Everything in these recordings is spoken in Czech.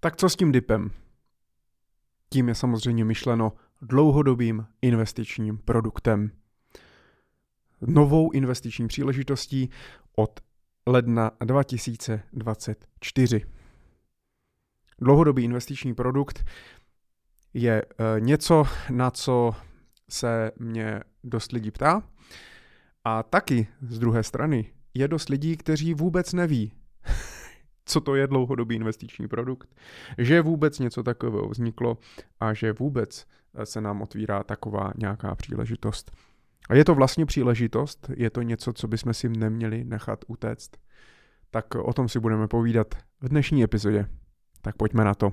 Tak co s tím dipem? Tím je samozřejmě myšleno dlouhodobým investičním produktem. Novou investiční příležitostí od ledna 2024. Dlouhodobý investiční produkt je eh, něco, na co se mě dost lidí ptá. A taky z druhé strany je dost lidí, kteří vůbec neví, co to je dlouhodobý investiční produkt, že vůbec něco takového vzniklo a že vůbec eh, se nám otvírá taková nějaká příležitost. A je to vlastně příležitost, je to něco, co bychom si neměli nechat utéct. Tak o tom si budeme povídat v dnešní epizodě. Tak pojďme na to.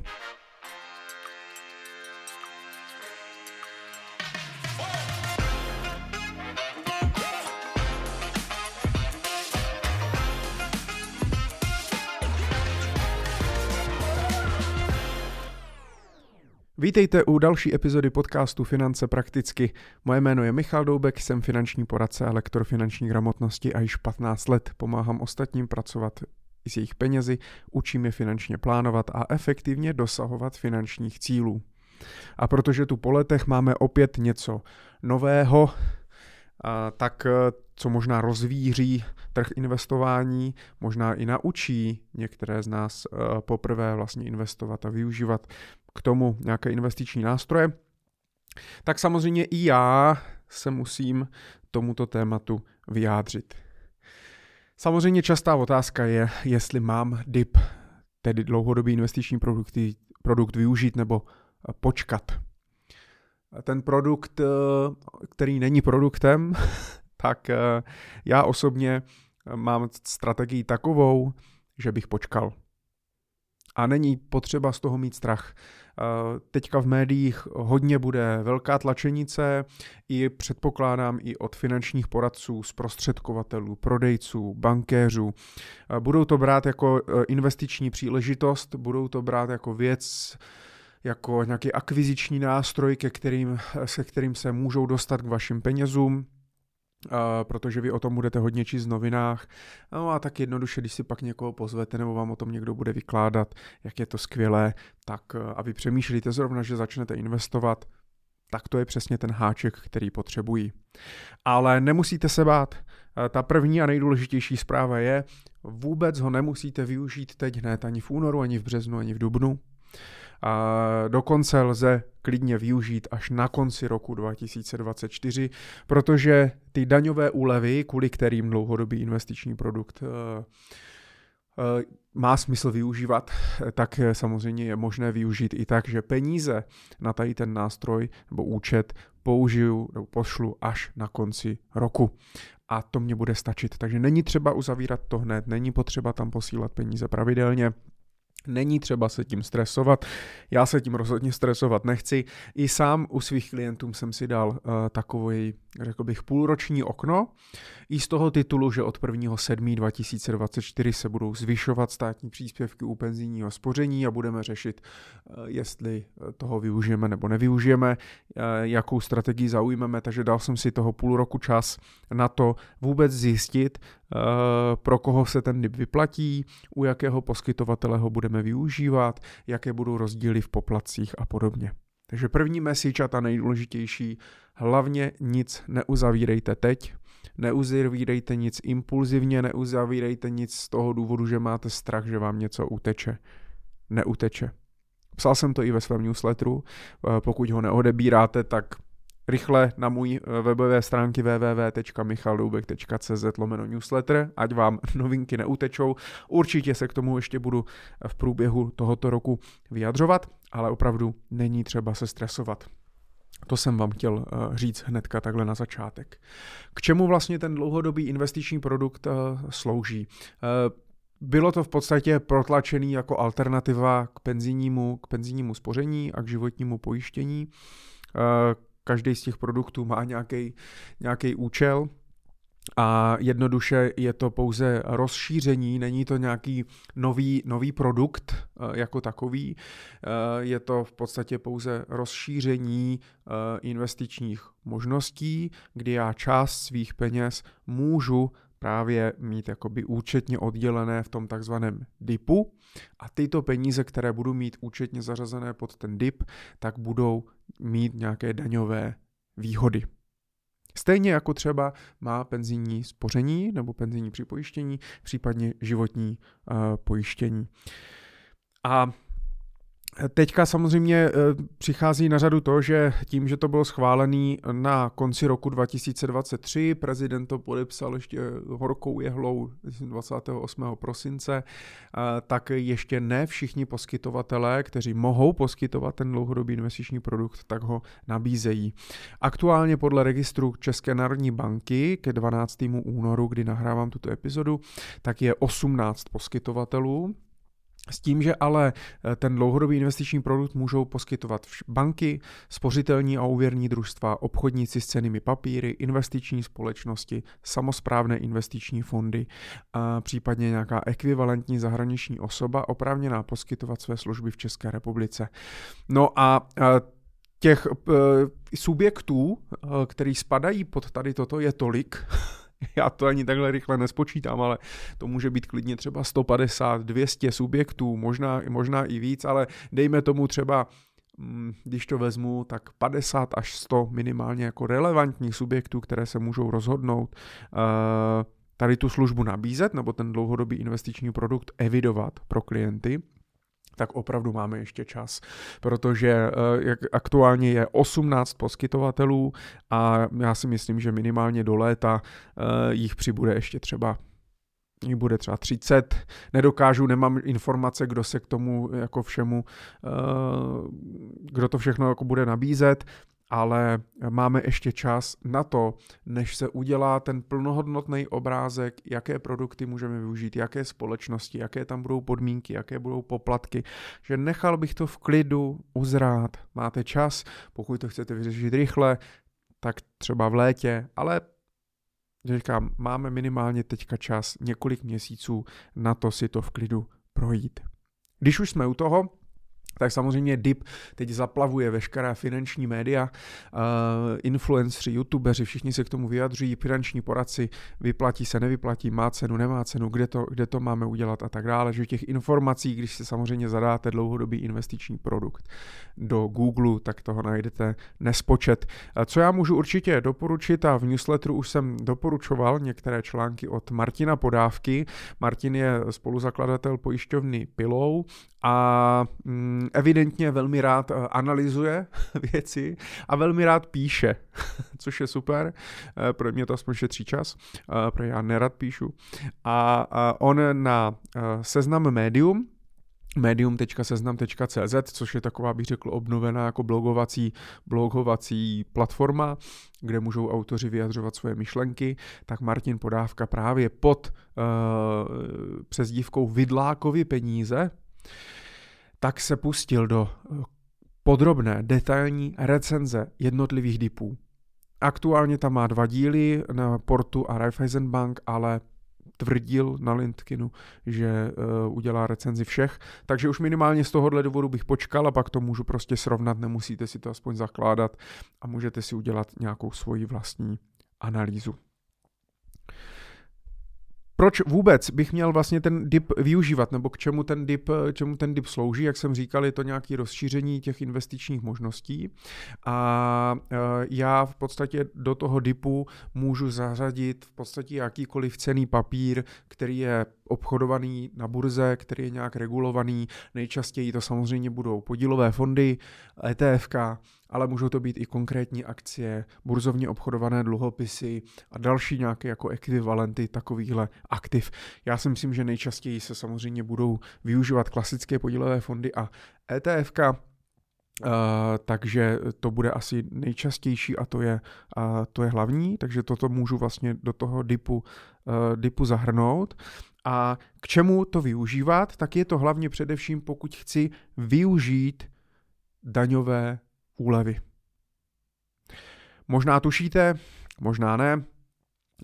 Vítejte u další epizody podcastu Finance prakticky. Moje jméno je Michal Doubek, jsem finanční poradce a lektor finanční gramotnosti a již 15 let pomáhám ostatním pracovat s jejich penězi, učím je finančně plánovat a efektivně dosahovat finančních cílů. A protože tu po letech máme opět něco nového, tak co možná rozvíří trh investování, možná i naučí některé z nás poprvé vlastně investovat a využívat k tomu nějaké investiční nástroje, tak samozřejmě i já se musím tomuto tématu vyjádřit. Samozřejmě častá otázka je, jestli mám DIP, tedy dlouhodobý investiční produkty, produkt využít nebo počkat. Ten produkt, který není produktem, tak já osobně mám strategii takovou, že bych počkal. A není potřeba z toho mít strach. Eh, teďka v médiích hodně bude velká tlačenice, i předpokládám i od finančních poradců, zprostředkovatelů, prodejců, bankéřů. Eh, budou to brát jako eh, investiční příležitost, budou to brát jako věc, jako nějaký akviziční nástroj, ke kterým, se kterým se můžou dostat k vašim penězům, protože vy o tom budete hodně číst v novinách. No a tak jednoduše, když si pak někoho pozvete nebo vám o tom někdo bude vykládat, jak je to skvělé, tak a vy přemýšlíte zrovna, že začnete investovat, tak to je přesně ten háček, který potřebují. Ale nemusíte se bát. Ta první a nejdůležitější zpráva je, vůbec ho nemusíte využít teď hned ani v únoru, ani v březnu, ani v dubnu. A dokonce lze klidně využít až na konci roku 2024, protože ty daňové úlevy, kvůli kterým dlouhodobý investiční produkt eh, eh, má smysl využívat, tak samozřejmě je možné využít i tak, že peníze na tady ten nástroj nebo účet použiju nebo pošlu až na konci roku. A to mě bude stačit. Takže není třeba uzavírat to hned, není potřeba tam posílat peníze pravidelně. Není třeba se tím stresovat, já se tím rozhodně stresovat nechci. I sám u svých klientů jsem si dal uh, takový, řekl bych, půlroční okno. I z toho titulu, že od 1.7.2024 se budou zvyšovat státní příspěvky u penzijního spoření a budeme řešit, uh, jestli toho využijeme nebo nevyužijeme, uh, jakou strategii zaujmeme, takže dal jsem si toho půl roku čas na to vůbec zjistit, Eh, pro koho se ten NIP vyplatí, u jakého poskytovatele ho budeme využívat, jaké budou rozdíly v poplacích a podobně. Takže první message a ta nejdůležitější, hlavně nic neuzavírejte teď, neuzavírejte nic impulzivně, neuzavírejte nic z toho důvodu, že máte strach, že vám něco uteče. Neuteče. Psal jsem to i ve svém newsletteru, eh, pokud ho neodebíráte, tak rychle na můj eh, webové stránky www.michaldoubek.cz lomeno newsletter, ať vám novinky neutečou. Určitě se k tomu ještě budu v průběhu tohoto roku vyjadřovat, ale opravdu není třeba se stresovat. To jsem vám chtěl eh, říct hnedka takhle na začátek. K čemu vlastně ten dlouhodobý investiční produkt eh, slouží? Bylo to v podstatě protlačený jako alternativa k penzijnímu, k penzijnímu spoření a k životnímu pojištění, každý z těch produktů má nějaký účel, a jednoduše je to pouze rozšíření, není to nějaký nový, nový produkt eh, jako takový, eh, je to v podstatě pouze rozšíření eh, investičních možností, kdy já část svých peněz můžu právě mít jakoby účetně oddělené v tom takzvaném DIPu a tyto peníze, které budu mít účetně zařazené pod ten DIP, tak budou mít nějaké daňové výhody. Stejně jako třeba má penzijní spoření nebo penzijní připojištění, případně životní uh, pojištění. A Teďka samozřejmě eh, přichází na řadu to, že tím, že to bylo schválený na konci roku 2023, prezident to podepsal ještě horkou jehlou 28. prosince, eh, tak ještě ne všichni poskytovatelé, kteří mohou poskytovat ten dlouhodobý investiční produkt, tak ho nabízejí. Aktuálně podle registru České národní banky ke 12. únoru, kdy nahrávám tuto epizodu, tak je 18 poskytovatelů, s tím, že ale eh, ten dlouhodobý investiční produkt můžou poskytovat banky, spořitelní a úvěrní družstva, obchodníci s cenými papíry, investiční společnosti, samozprávné investiční fondy, a případně nějaká ekvivalentní zahraniční osoba oprávněná poskytovat své služby v České republice. No a eh, těch eh, subjektů, který spadají pod tady toto, je tolik, já to ani takhle rychle nespočítám, ale to může být klidně třeba 150, 200 subjektů, možná, možná i víc, ale dejme tomu třeba mm, když to vezmu, tak 50 až 100 minimálně jako relevantních subjektů, které se můžou rozhodnout eh, tady tu službu nabízet nebo ten dlouhodobý investiční produkt evidovat pro klienty tak opravdu máme ještě čas, protože eh, jak aktuálně je 18 poskytovatelů a já si myslím, že minimálně do léta eh, jich přibude ještě třeba jich bude třeba 30, nedokážu, nemám informace, kdo se k tomu jako všemu, eh, kdo to všechno jako bude nabízet, ale máme ještě čas na to, než se udělá ten plnohodnotný obrázek, jaké produkty můžeme využít, jaké společnosti, jaké tam budou podmínky, jaké budou poplatky, že nechal bych to v klidu uzrát. Máte čas, pokud to chcete vyřešit rychle, tak třeba v létě, ale říkám, máme minimálně teďka čas, několik měsíců na to si to v klidu projít. Když už jsme u toho, tak samozřejmě DIP teď zaplavuje veškerá finanční média, uh, influenceri, youtubeři, všichni se k tomu vyjadřují, finanční poradci, vyplatí se, nevyplatí, má cenu, nemá cenu, kde to, kde to máme udělat a tak dále, že těch informací, když si samozřejmě zadáte dlouhodobý investiční produkt do Google, tak toho najdete nespočet. Co já můžu určitě doporučit a v newsletteru už jsem doporučoval některé články od Martina Podávky. Martin je spoluzakladatel pojišťovny Pilou a mm, evidentně velmi rád eh, analyzuje věci a velmi rád píše, což je super. Eh, pro mě to aspoň šetří čas, eh, protože já nerad píšu. A on na seznam médium, medium.seznam.cz, což je taková, bych řekl, obnovená jako blogovací, blogovací platforma, kde můžou autoři vyjadřovat svoje myšlenky, tak Martin Podávka právě pod uh, přezdívkou Vidlákovi peníze, tak se pustil do eh, podrobné, detailní recenze jednotlivých dipů. Aktuálně tam má dva díly na Portu a Raiffeisen Bank, ale tvrdil na Lindkinu, že uh, udělá recenzi všech, takže už minimálně z tohohle důvodu bych počkal a pak to můžu prostě srovnat, nemusíte si to aspoň zakládat a můžete si udělat nějakou svoji vlastní analýzu. Proč vůbec bych měl vlastně ten dip využívat, nebo k čemu ten dip, čemu ten dip slouží? Jak jsem říkal, je to nějaké rozšíření těch investičních možností a e, já v podstatě do toho dipu můžu zařadit v podstatě jakýkoliv cený papír, který je obchodovaný na burze, který je nějak regulovaný. Nejčastěji to samozřejmě budou podílové fondy, ETFK, ale můžou to být i konkrétní akcie, burzovně obchodované dluhopisy a další nějaké jako ekvivalenty takovýchhle aktiv. Já si myslím, že nejčastěji se samozřejmě budou využívat klasické podílové fondy a ETFK, Uh, takže to bude asi nejčastější a to je, uh, to je hlavní, takže toto můžu vlastně do toho dipu, uh, dipu zahrnout. A k čemu to využívat? Tak je to hlavně především, pokud chci využít daňové úlevy. Možná tušíte, možná ne,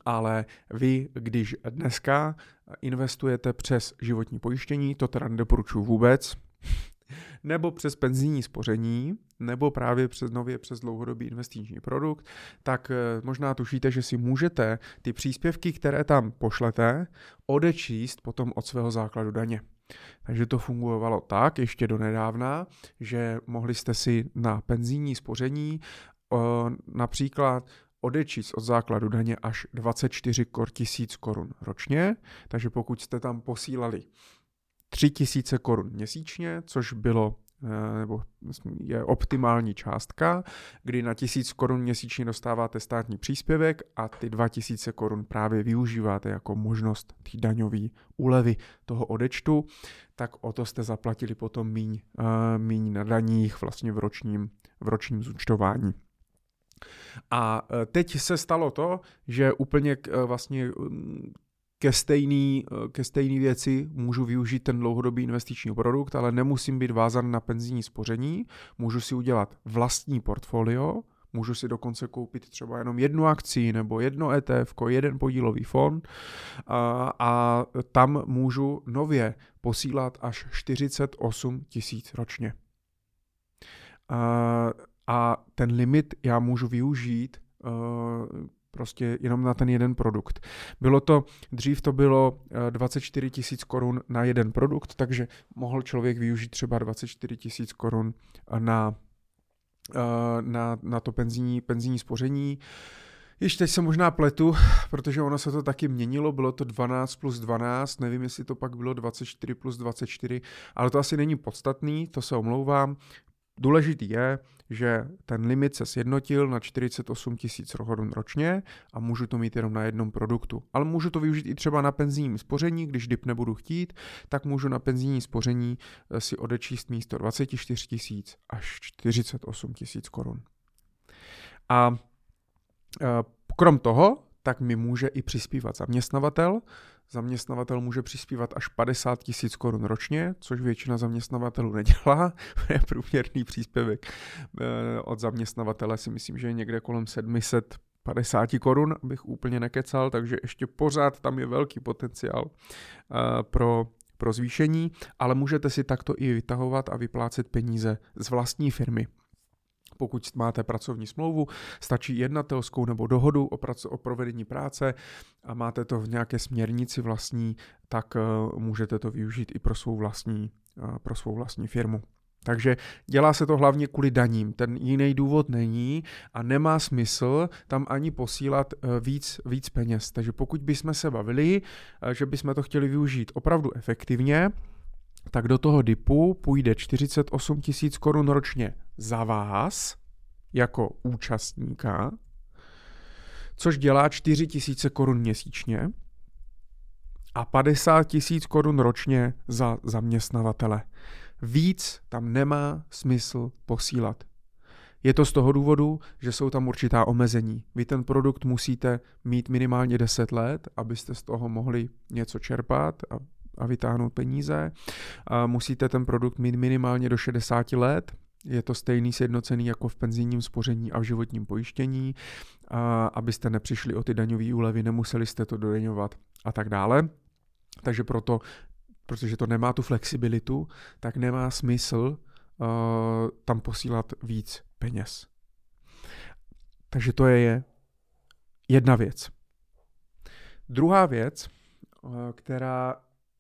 ale vy, když dneska investujete přes životní pojištění, to teda nedoporučuji vůbec, nebo přes penzijní spoření, nebo právě přes nově přes dlouhodobý investiční produkt, tak eh, možná tušíte, že si můžete ty příspěvky, které tam pošlete, odečíst potom od svého základu daně. Takže to fungovalo tak ještě do nedávna, že mohli jste si na penzijní spoření například odečíst od základu daně až 24 tisíc korun ročně, takže pokud jste tam posílali 3 tisíce korun měsíčně, což bylo nebo je optimální částka, kdy na tisíc korun měsíčně dostáváte státní příspěvek a ty 2000 korun právě využíváte jako možnost té daňové úlevy toho odečtu, tak o to jste zaplatili potom míň, uh, míň na daních vlastně v ročním, v ročním zúčtování. A e, teď se stalo to, že úplně vlastně mm, ke stejný, e, ke stejný věci můžu využít ten dlouhodobý investiční produkt, ale nemusím být vázan na penzijní spoření, můžu si udělat vlastní portfolio, můžu si dokonce koupit třeba jenom jednu akci nebo jedno ETF, jeden podílový fond a, a tam můžu nově posílat až 48 tisíc ročně. A a ten limit já můžu využít uh, prostě jenom na ten jeden produkt. Bylo to, dřív to bylo 24 tisíc korun na jeden produkt, takže mohl člověk využít třeba 24 tisíc korun na, na, na to penzijní, penzijní spoření. Ještě teď se možná pletu, protože ono se to taky měnilo, bylo to 12 plus 12, nevím, jestli to pak bylo 24 plus 24, ale to asi není podstatný, to se omlouvám. Důležitý je, že ten limit se sjednotil na 48 tisíc korun ročně a můžu to mít jenom na jednom produktu. Ale můžu to využít i třeba na penzijním spoření, když DIP nebudu chtít, tak můžu na penzijní spoření eh, si odečíst místo 24 tisíc až 48 tisíc korun. A eh, krom toho, tak mi může i přispívat zaměstnavatel, Zaměstnavatel může přispívat až 50 tisíc korun ročně, což většina zaměstnavatelů nedělá. je průměrný příspěvek eh, od zaměstnavatele si myslím, že je někde kolem 700 50 korun, abych úplně nekecal, takže ještě pořád tam je velký potenciál eh, pro, pro zvýšení, ale můžete si takto i vytahovat a vyplácet peníze z vlastní firmy. Pokud máte pracovní smlouvu, stačí jednatelskou nebo dohodu o, prac- o provedení práce a máte to v nějaké směrnici vlastní, tak uh, můžete to využít i pro svou vlastní, uh, pro svou vlastní firmu. Takže dělá se to hlavně kvůli daním. Ten jiný důvod není a nemá smysl tam ani posílat eh, víc, víc peněz. Takže pokud bychom se bavili, že bychom to chtěli využít opravdu efektivně, tak do toho DIPu půjde 48 tisíc korun ročně za vás jako účastníka, což dělá 4 tisíce korun měsíčně a 50 tisíc korun ročně za zaměstnavatele. Víc tam nemá smysl posílat. Je to z toho důvodu, že jsou tam určitá omezení. Vy ten produkt musíte mít minimálně 10 let, abyste z toho mohli něco čerpat a a vytáhnout peníze. A musíte ten produkt mít minimálně do 60 let, je to stejný sjednocený jako v penzijním spoření a v životním pojištění, a abyste nepřišli o ty daňové úlevy, nemuseli jste to dodeňovat a tak dále. Takže proto, protože to nemá tu flexibilitu, tak nemá smysl uh, tam posílat víc peněz. Takže to je jedna věc. Druhá věc, uh, která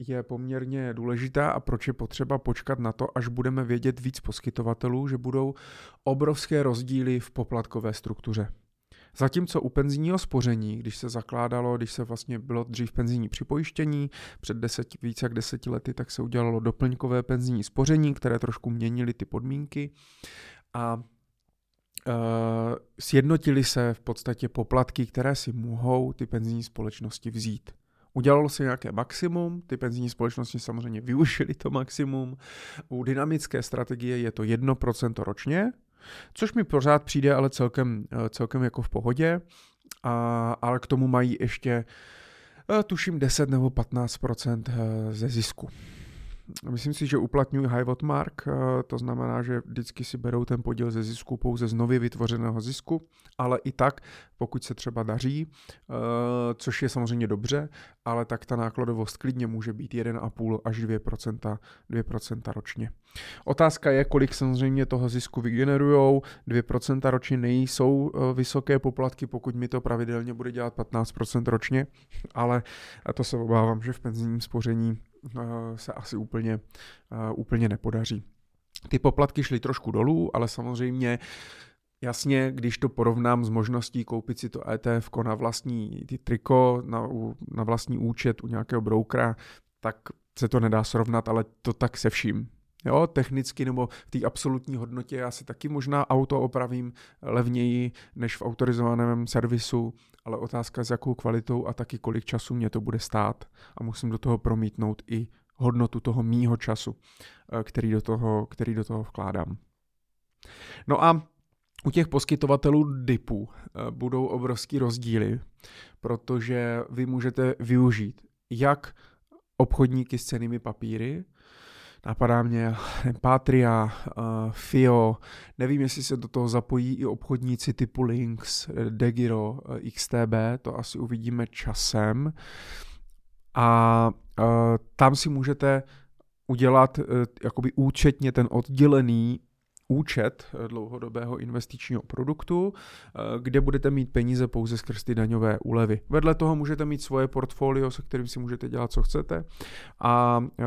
je poměrně důležitá a proč je potřeba počkat na to, až budeme vědět víc poskytovatelů, že budou obrovské rozdíly v poplatkové struktuře. Zatímco u penzijního spoření, když se zakládalo, když se vlastně bylo dřív penzijní připojištění, před deset, více jak deseti lety, tak se udělalo doplňkové penzijní spoření, které trošku měnily ty podmínky a uh, sjednotili se v podstatě poplatky, které si mohou ty penzijní společnosti vzít. Udělalo se nějaké maximum, ty penzijní společnosti samozřejmě využili to maximum. U dynamické strategie je to 1% ročně, což mi pořád přijde ale celkem, eh, celkem jako v pohodě, a, ale k tomu mají ještě eh, tuším 10 nebo 15% eh, ze zisku. Myslím si, že uplatňují high watermark, to znamená, že vždycky si berou ten podíl ze zisku pouze z nově vytvořeného zisku, ale i tak, pokud se třeba daří, což je samozřejmě dobře, ale tak ta nákladovost klidně může být 1,5 až 2%, 2% ročně. Otázka je, kolik samozřejmě toho zisku vygenerujou. 2% ročně nejsou vysoké poplatky, pokud mi to pravidelně bude dělat 15% ročně, ale to se obávám, že v penzijním spoření eh, se asi úplně, eh, úplně nepodaří. Ty poplatky šly trošku dolů, ale samozřejmě Jasně, když to porovnám s možností koupit si to ETF na vlastní ty triko, na, na vlastní účet u nějakého broukera, tak se to nedá srovnat, ale to tak se vším. Jo, technicky nebo v té absolutní hodnotě já si taky možná auto opravím levněji než v autorizovaném servisu, ale otázka s jakou kvalitou a taky kolik času mě to bude stát a musím do toho promítnout i hodnotu toho mýho času, eh, který do toho, který do toho vkládám. No a u těch poskytovatelů DIPů eh, budou obrovský rozdíly, protože vy můžete využít jak obchodníky s cenými papíry, Napadá mě Patria, uh, FIO, nevím, jestli se do toho zapojí i obchodníci typu Lynx, Degiro, uh, XTB, to asi uvidíme časem. A uh, tam si můžete udělat uh, jakoby účetně ten oddělený účet eh, dlouhodobého investičního produktu, eh, kde budete mít peníze pouze skrz ty daňové úlevy. Vedle toho můžete mít svoje portfolio, se kterým si můžete dělat, co chcete a, eh,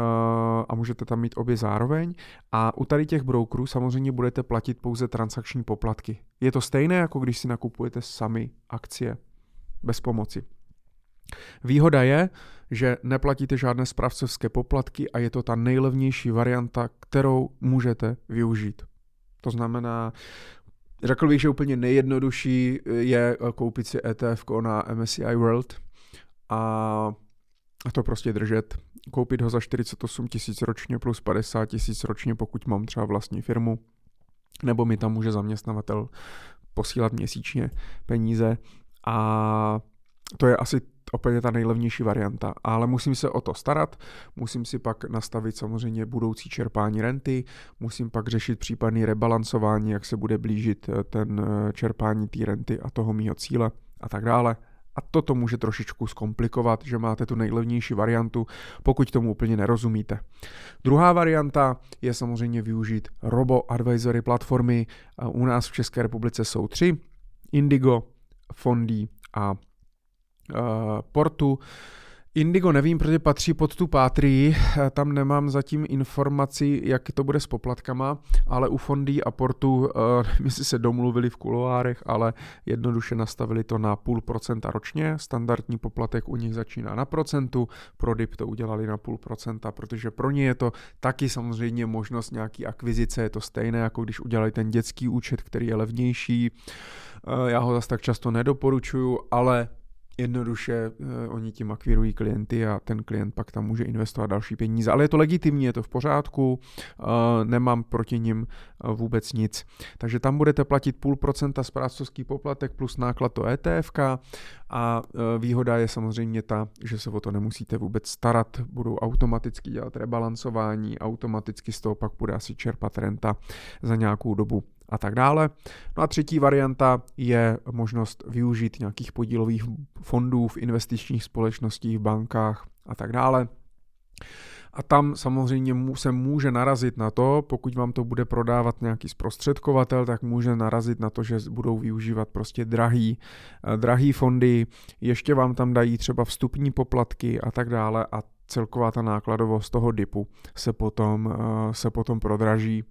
a můžete tam mít obě zároveň. A u tady těch brokerů samozřejmě budete platit pouze transakční poplatky. Je to stejné, jako když si nakupujete sami akcie bez pomoci. Výhoda je, že neplatíte žádné správcovské poplatky a je to ta nejlevnější varianta, kterou můžete využít. To znamená, řekl bych, že úplně nejjednodušší je koupit si ETF na MSCI World a to prostě držet. Koupit ho za 48 tisíc ročně plus 50 tisíc ročně, pokud mám třeba vlastní firmu, nebo mi tam může zaměstnavatel posílat měsíčně peníze a to je asi úplně ta nejlevnější varianta, ale musím se o to starat, musím si pak nastavit samozřejmě budoucí čerpání renty, musím pak řešit případný rebalancování, jak se bude blížit eh, ten eh, čerpání té renty a toho mýho cíle a tak dále. A toto může trošičku zkomplikovat, že máte tu nejlevnější variantu, pokud tomu úplně nerozumíte. Druhá varianta je samozřejmě využít robo-advisory platformy. U nás v České republice jsou tři. Indigo, Fondy a portu. Indigo nevím, protože patří pod tu pátrii, eh, tam nemám zatím informaci, jak to bude s poplatkama, ale u Fondy a Portu, uh, my si se domluvili v kuloárech, ale jednoduše nastavili to na půl procenta ročně, standardní poplatek u nich začíná na procentu, pro DIP to udělali na půl procenta, protože pro ně je to taky samozřejmě možnost nějaký akvizice, je to stejné, jako když udělali ten dětský účet, který je levnější, já ho zase tak často nedoporučuju, ale jednoduše uh, oni tím akvirují klienty a ten klient pak tam může investovat další peníze. Ale je to legitimní, je to v pořádku, uh, nemám proti nim uh, vůbec nic. Takže tam budete platit půl procenta správcovský poplatek plus náklad to ETF a výhoda je samozřejmě ta, že se o to nemusíte vůbec starat, budou automaticky dělat rebalancování, automaticky z toho pak bude asi čerpat renta za nějakou dobu a tak dále. No a třetí varianta je možnost využít nějakých podílových fondů v investičních společnostích, v bankách a tak dále. A tam samozřejmě se může narazit na to, pokud vám to bude prodávat nějaký zprostředkovatel, tak může narazit na to, že budou využívat prostě drahý, eh, drahý fondy, ještě vám tam dají třeba vstupní poplatky a tak dále a celková ta nákladovost toho DIPu se potom, eh, se potom prodraží.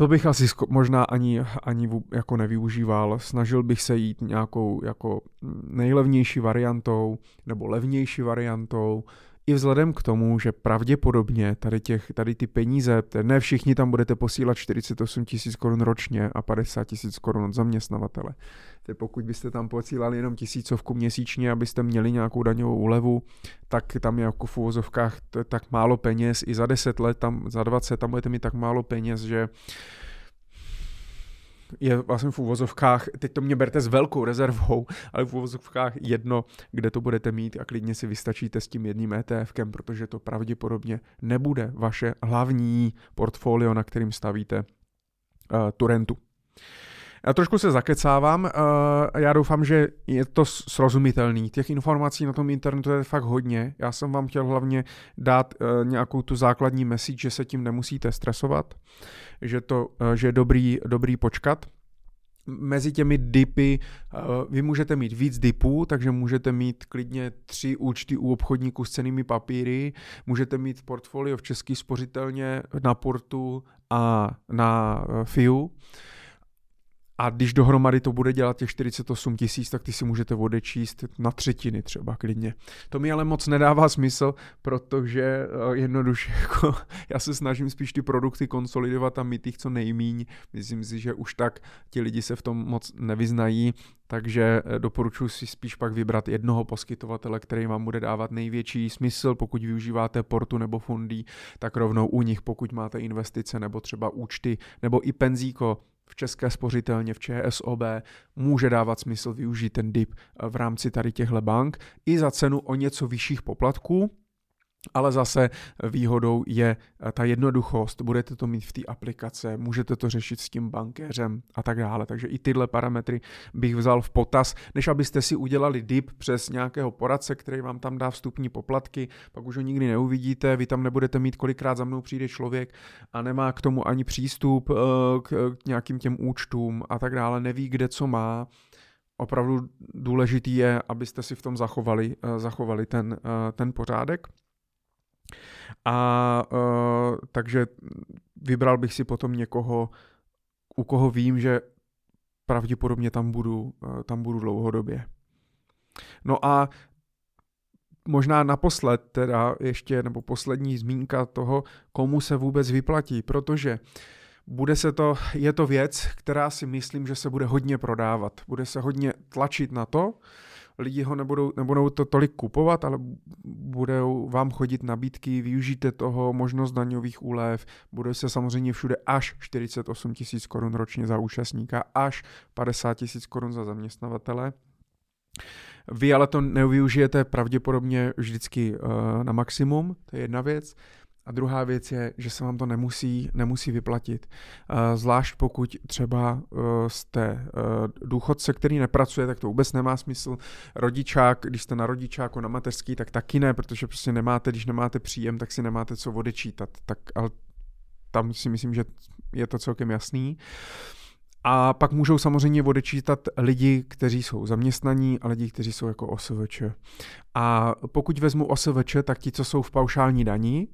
To bych asi možná ani, ani jako nevyužíval. Snažil bych se jít nějakou jako nejlevnější variantou nebo levnější variantou, i vzhledem k tomu, že pravděpodobně tady, těch, tady ty peníze, ne všichni tam budete posílat 48 tisíc korun ročně a 50 tisíc korun od zaměstnavatele. Tedy pokud byste tam posílali jenom tisícovku měsíčně, abyste měli nějakou daňovou úlevu, tak tam je jako v uvozovkách tak málo peněz, i za 10 let, tam, za 20 tam budete mít tak málo peněz, že je vlastně v úvozovkách, teď to mě berte s velkou rezervou, ale v úvozovkách jedno, kde to budete mít a klidně si vystačíte s tím jedním ETFkem, protože to pravděpodobně nebude vaše hlavní portfolio, na kterým stavíte uh, tu rentu. Já trošku se zakecávám, uh, já doufám, že je to srozumitelný. Těch informací na tom internetu je fakt hodně. Já jsem vám chtěl hlavně dát uh, nějakou tu základní message, že se tím nemusíte stresovat, že, to, uh, že je dobrý, dobrý počkat. Mezi těmi dipy vy můžete mít víc dipů, takže můžete mít klidně tři účty u obchodníků s cenými papíry, můžete mít portfolio v český spořitelně na portu a na FIU. A když dohromady to bude dělat těch 48 tisíc, tak ty si můžete odečíst na třetiny třeba klidně. To mi ale moc nedává smysl, protože eh, jednoduše jako já se snažím spíš ty produkty konsolidovat a mít jich co nejmíň. Myslím si, že už tak ti lidi se v tom moc nevyznají, takže eh, doporučuji si spíš pak vybrat jednoho poskytovatele, který vám bude dávat největší smysl, pokud využíváte portu nebo fundy, tak rovnou u nich, pokud máte investice nebo třeba účty nebo i penzíko, v České spořitelně, v ČSOB, může dávat smysl využít ten DIP v rámci tady těchto bank i za cenu o něco vyšších poplatků, ale zase výhodou je eh, ta jednoduchost, budete to mít v té aplikace, můžete to řešit s tím bankéřem a tak dále. Takže i tyhle parametry bych vzal v potaz, než abyste si udělali dip přes nějakého poradce, který vám tam dá vstupní poplatky, pak už ho nikdy neuvidíte, vy tam nebudete mít, kolikrát za mnou přijde člověk a nemá k tomu ani přístup eh, k nějakým těm účtům a tak dále, neví, kde co má opravdu důležitý je, abyste si v tom zachovali, eh, zachovali ten, ten pořádek. A uh, takže vybral bych si potom někoho, u koho vím, že pravděpodobně tam budu, uh, tam budu dlouhodobě. No a možná naposled teda ještě, nebo poslední zmínka toho, komu se vůbec vyplatí, protože bude se to, je to věc, která si myslím, že se bude hodně prodávat. Bude se hodně tlačit na to, lidi ho nebudou, nebudou to tolik kupovat, ale budou vám chodit nabídky, využijte toho, možnost daňových úlev, bude se samozřejmě všude až 48 tisíc korun ročně za účastníka, až 50 tisíc korun za zaměstnavatele. Vy ale to nevyužijete pravděpodobně vždycky uh, na maximum, to je jedna věc. A druhá věc je, že se vám to nemusí, nemusí vyplatit. Eh, zvlášť pokud třeba eh, jste eh, důchodce, který nepracuje, tak to vůbec nemá smysl. Rodičák, když jste na rodičáku, na mateřský, tak taky ne, protože prostě nemáte, když nemáte příjem, tak si nemáte co odečítat. Tak, ale tam si myslím, že je to celkem jasný. A pak můžou samozřejmě odečítat lidi, kteří jsou zaměstnaní a lidi, kteří jsou jako OSVČ. A pokud vezmu OSVČ, tak ti, co jsou v paušální daní,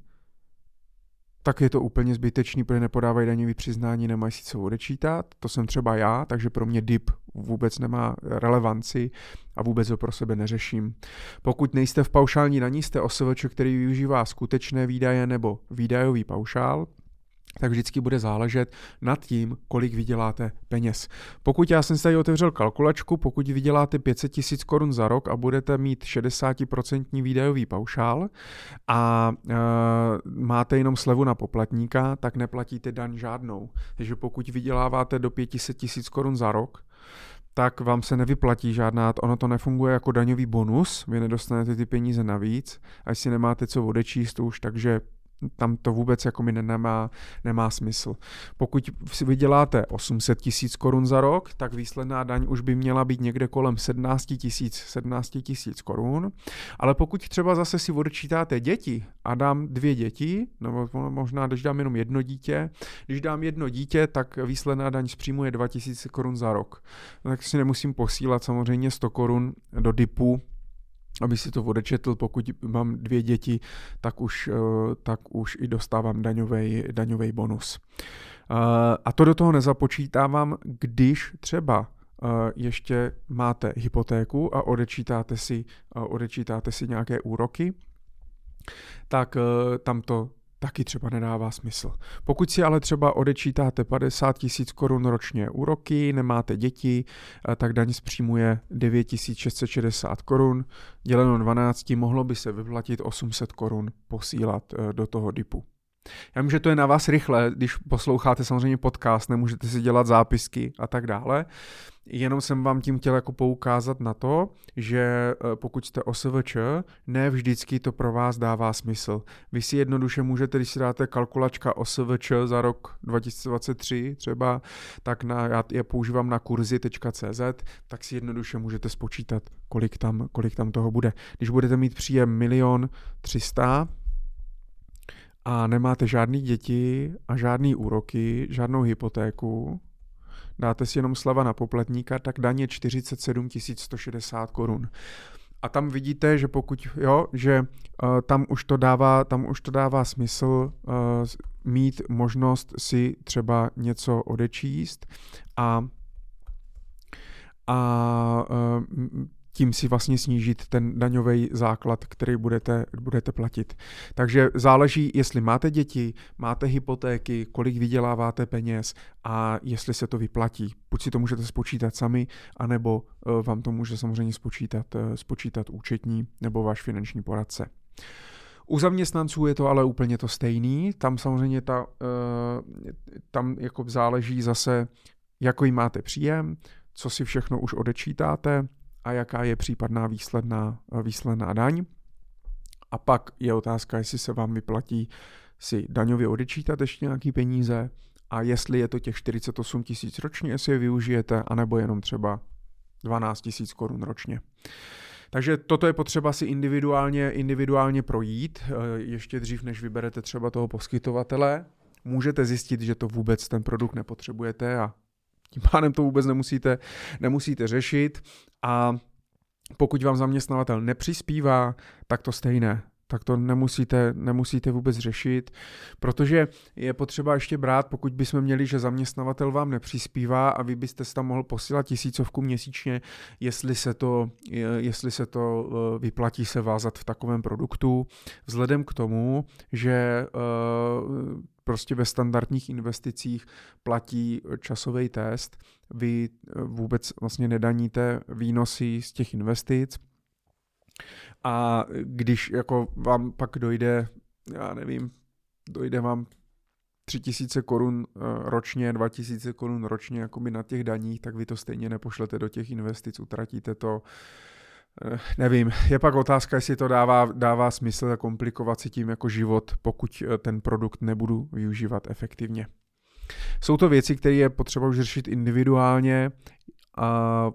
tak je to úplně zbytečný, protože nepodávají daňový přiznání, nemají si co odečítat. To jsem třeba já, takže pro mě DIP vůbec nemá relevanci a vůbec ho pro sebe neřeším. Pokud nejste v paušální daní, jste OSVČ, který využívá skutečné výdaje nebo výdajový paušál, tak vždycky bude záležet nad tím, kolik vyděláte peněz. Pokud já jsem si tady otevřel kalkulačku, pokud vyděláte 500 tisíc korun za rok a budete mít 60% výdajový paušál a e, máte jenom slevu na poplatníka, tak neplatíte daň žádnou. Takže pokud vyděláváte do 500 tisíc korun za rok, tak vám se nevyplatí žádná, ono to nefunguje jako daňový bonus, vy nedostanete ty peníze navíc, až si nemáte co odečíst už, takže tam to vůbec jako mi nemá, nemá smysl. Pokud si vyděláte 800 tisíc korun za rok, tak výsledná daň už by měla být někde kolem 17 tisíc 17 tisíc korun, ale pokud třeba zase si odečítáte děti a dám dvě děti, nebo možná když dám jenom jedno dítě, když dám jedno dítě, tak výsledná daň z příjmu je 2000 korun za rok. Tak si nemusím posílat samozřejmě 100 korun do DIPu, aby si to odečetl, pokud mám dvě děti, tak už, eh, tak už i dostávám daňový bonus. Eh, a to do toho nezapočítávám, když třeba eh, ještě máte hypotéku a odečítáte si, odečítáte si nějaké úroky, tak tam to taky třeba nedává smysl. Pokud si ale třeba odečítáte 50 tisíc korun ročně úroky, nemáte děti, eh, tak daň z příjmu je 9660 korun, děleno 12 mohlo by se vyplatit 800 korun posílat eh, do toho DIPu. Já vím, že to je na vás rychle, když posloucháte samozřejmě podcast, nemůžete si dělat zápisky a tak dále. Jenom jsem vám tím chtěl jako poukázat na to, že eh, pokud jste OSVČ, ne vždycky to pro vás dává smysl. Vy si jednoduše můžete, když si dáte kalkulačka OSVČ za rok 2023 třeba, tak na, já je používám na kurzy.cz, tak si jednoduše můžete spočítat, kolik tam, kolik tam toho bude. Když budete mít příjem milion 300, a nemáte žádný děti a žádný úroky, žádnou hypotéku, dáte si jenom slava na poplatníka, tak je 47 160 korun. A tam vidíte, že pokud, jo, že uh, tam už to dává, tam už to dává smysl uh, mít možnost si třeba něco odečíst a a uh, tím si vlastně snížit ten daňový základ, který budete, budete platit. Takže záleží, jestli máte děti, máte hypotéky, kolik vyděláváte peněz a jestli se to vyplatí. Buď si to můžete spočítat sami, anebo eh, vám to může samozřejmě spočítat, eh, spočítat účetní nebo váš finanční poradce. U zaměstnanců je to ale úplně to stejný. Tam samozřejmě ta, eh, tam jako záleží zase, jaký máte příjem, co si všechno už odečítáte, a jaká je případná výsledná, výsledná daň. A pak je otázka, jestli se vám vyplatí si daňově odečítat ještě nějaký peníze a jestli je to těch 48 tisíc ročně, jestli je využijete, anebo jenom třeba 12 tisíc korun ročně. Takže toto je potřeba si individuálně, individuálně projít, eh, ještě dřív, než vyberete třeba toho poskytovatele. Můžete zjistit, že to vůbec ten produkt nepotřebujete a tím pádem to vůbec nemusíte, nemusíte řešit. A pokud vám zaměstnavatel nepřispívá, tak to stejné. Tak to nemusíte, nemusíte vůbec řešit, protože je potřeba ještě brát, pokud bychom měli, že zaměstnavatel vám nepřispívá a vy byste tam mohl posílat tisícovku měsíčně, jestli se to, jestli se to eh, vyplatí se vázat v takovém produktu, vzhledem k tomu, že eh, prostě ve standardních investicích platí časový test, vy eh, vůbec vlastně nedaníte výnosy z těch investic, a když jako vám pak dojde, já nevím, dojde vám 3000 korun eh, ročně, 2000 korun ročně jakoby na těch daních, tak vy to stejně nepošlete do těch investic, utratíte to. Eh, nevím, je pak otázka, jestli to dává, dává smysl komplikovat si tím jako život, pokud eh, ten produkt nebudu využívat efektivně. Jsou to věci, které je potřeba už řešit individuálně a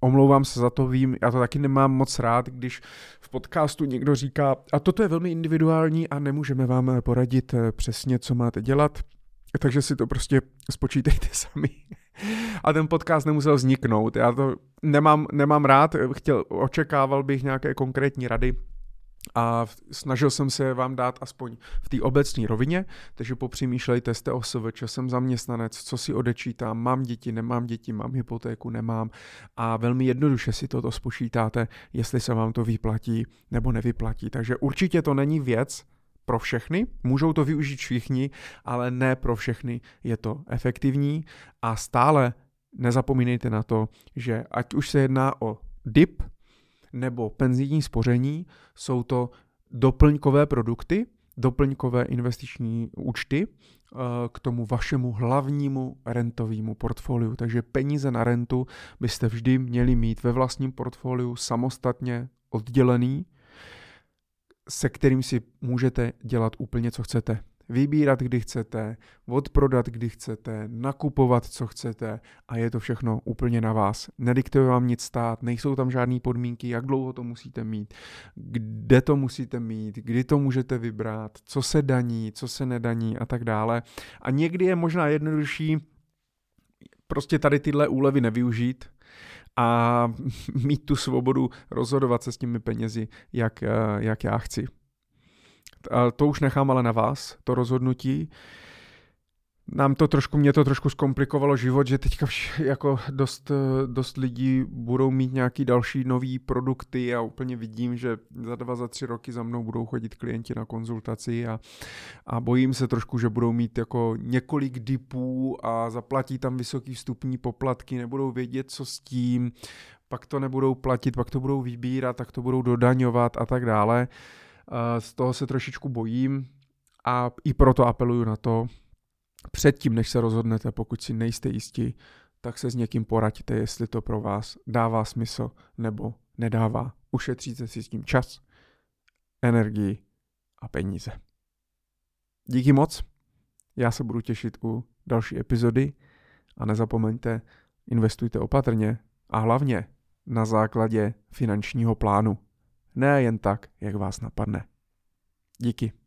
omlouvám se za to, vím, já to taky nemám moc rád, když v podcastu někdo říká, a toto je velmi individuální a nemůžeme vám poradit eh, přesně, co máte dělat, takže si to prostě spočítejte sami. A ten podcast nemusel vzniknout. Já to nemám, nemám rád, chtěl, očekával bych nějaké konkrétní rady, a snažil jsem se vám dát aspoň v té obecní rovině, takže popřemýšlejte, jste OSVČ, jsem zaměstnanec, co si odečítám, mám děti, nemám děti, mám hypotéku, nemám a velmi jednoduše si toto spočítáte, jestli se vám to vyplatí nebo nevyplatí. Takže určitě to není věc, pro všechny, můžou to využít všichni, ale ne pro všechny je to efektivní. A stále nezapomínejte na to, že ať už se jedná o DIP, nebo penzijní spoření jsou to doplňkové produkty, doplňkové investiční účty eh, k tomu vašemu hlavnímu rentovému portfoliu. Takže peníze na rentu byste vždy měli mít ve vlastním portfoliu samostatně oddělený, se kterým si můžete dělat úplně, co chcete vybírat, kdy chcete, odprodat, kdy chcete, nakupovat, co chcete a je to všechno úplně na vás. Nediktuje vám nic stát, nejsou tam žádné podmínky, jak dlouho to musíte mít, kde to musíte mít, kdy to můžete vybrat, co se daní, co se nedaní a tak dále. A někdy je možná jednodušší prostě tady tyhle úlevy nevyužít, a mít tu svobodu rozhodovat se s těmi penězi, jak, jak já chci to už nechám ale na vás, to rozhodnutí. Nám to trošku, mě to trošku zkomplikovalo život, že teďka vš, jako dost, dost lidí budou mít nějaký další nový produkty a úplně vidím, že za dva, za tři roky za mnou budou chodit klienti na konzultaci a, a bojím se trošku, že budou mít jako několik dipů a zaplatí tam vysoký vstupní poplatky, nebudou vědět, co s tím, pak to nebudou platit, pak to budou vybírat, tak to budou dodaňovat a tak dále. Z toho se trošičku bojím A i proto apeluju na to, předtím, než se rozhodnete, pokud si nejste jistí, tak se s někým poraďte, jestli to pro vás dává smysl nebo nedává. Ušetříte si s tím čas, energii a peníze. Díky moc, já se budu těšit u další epizody a nezapomeňte, investujte opatrně a hlavně na základě finančního plánu. Ne jen tak, jak vás napadne. Díky.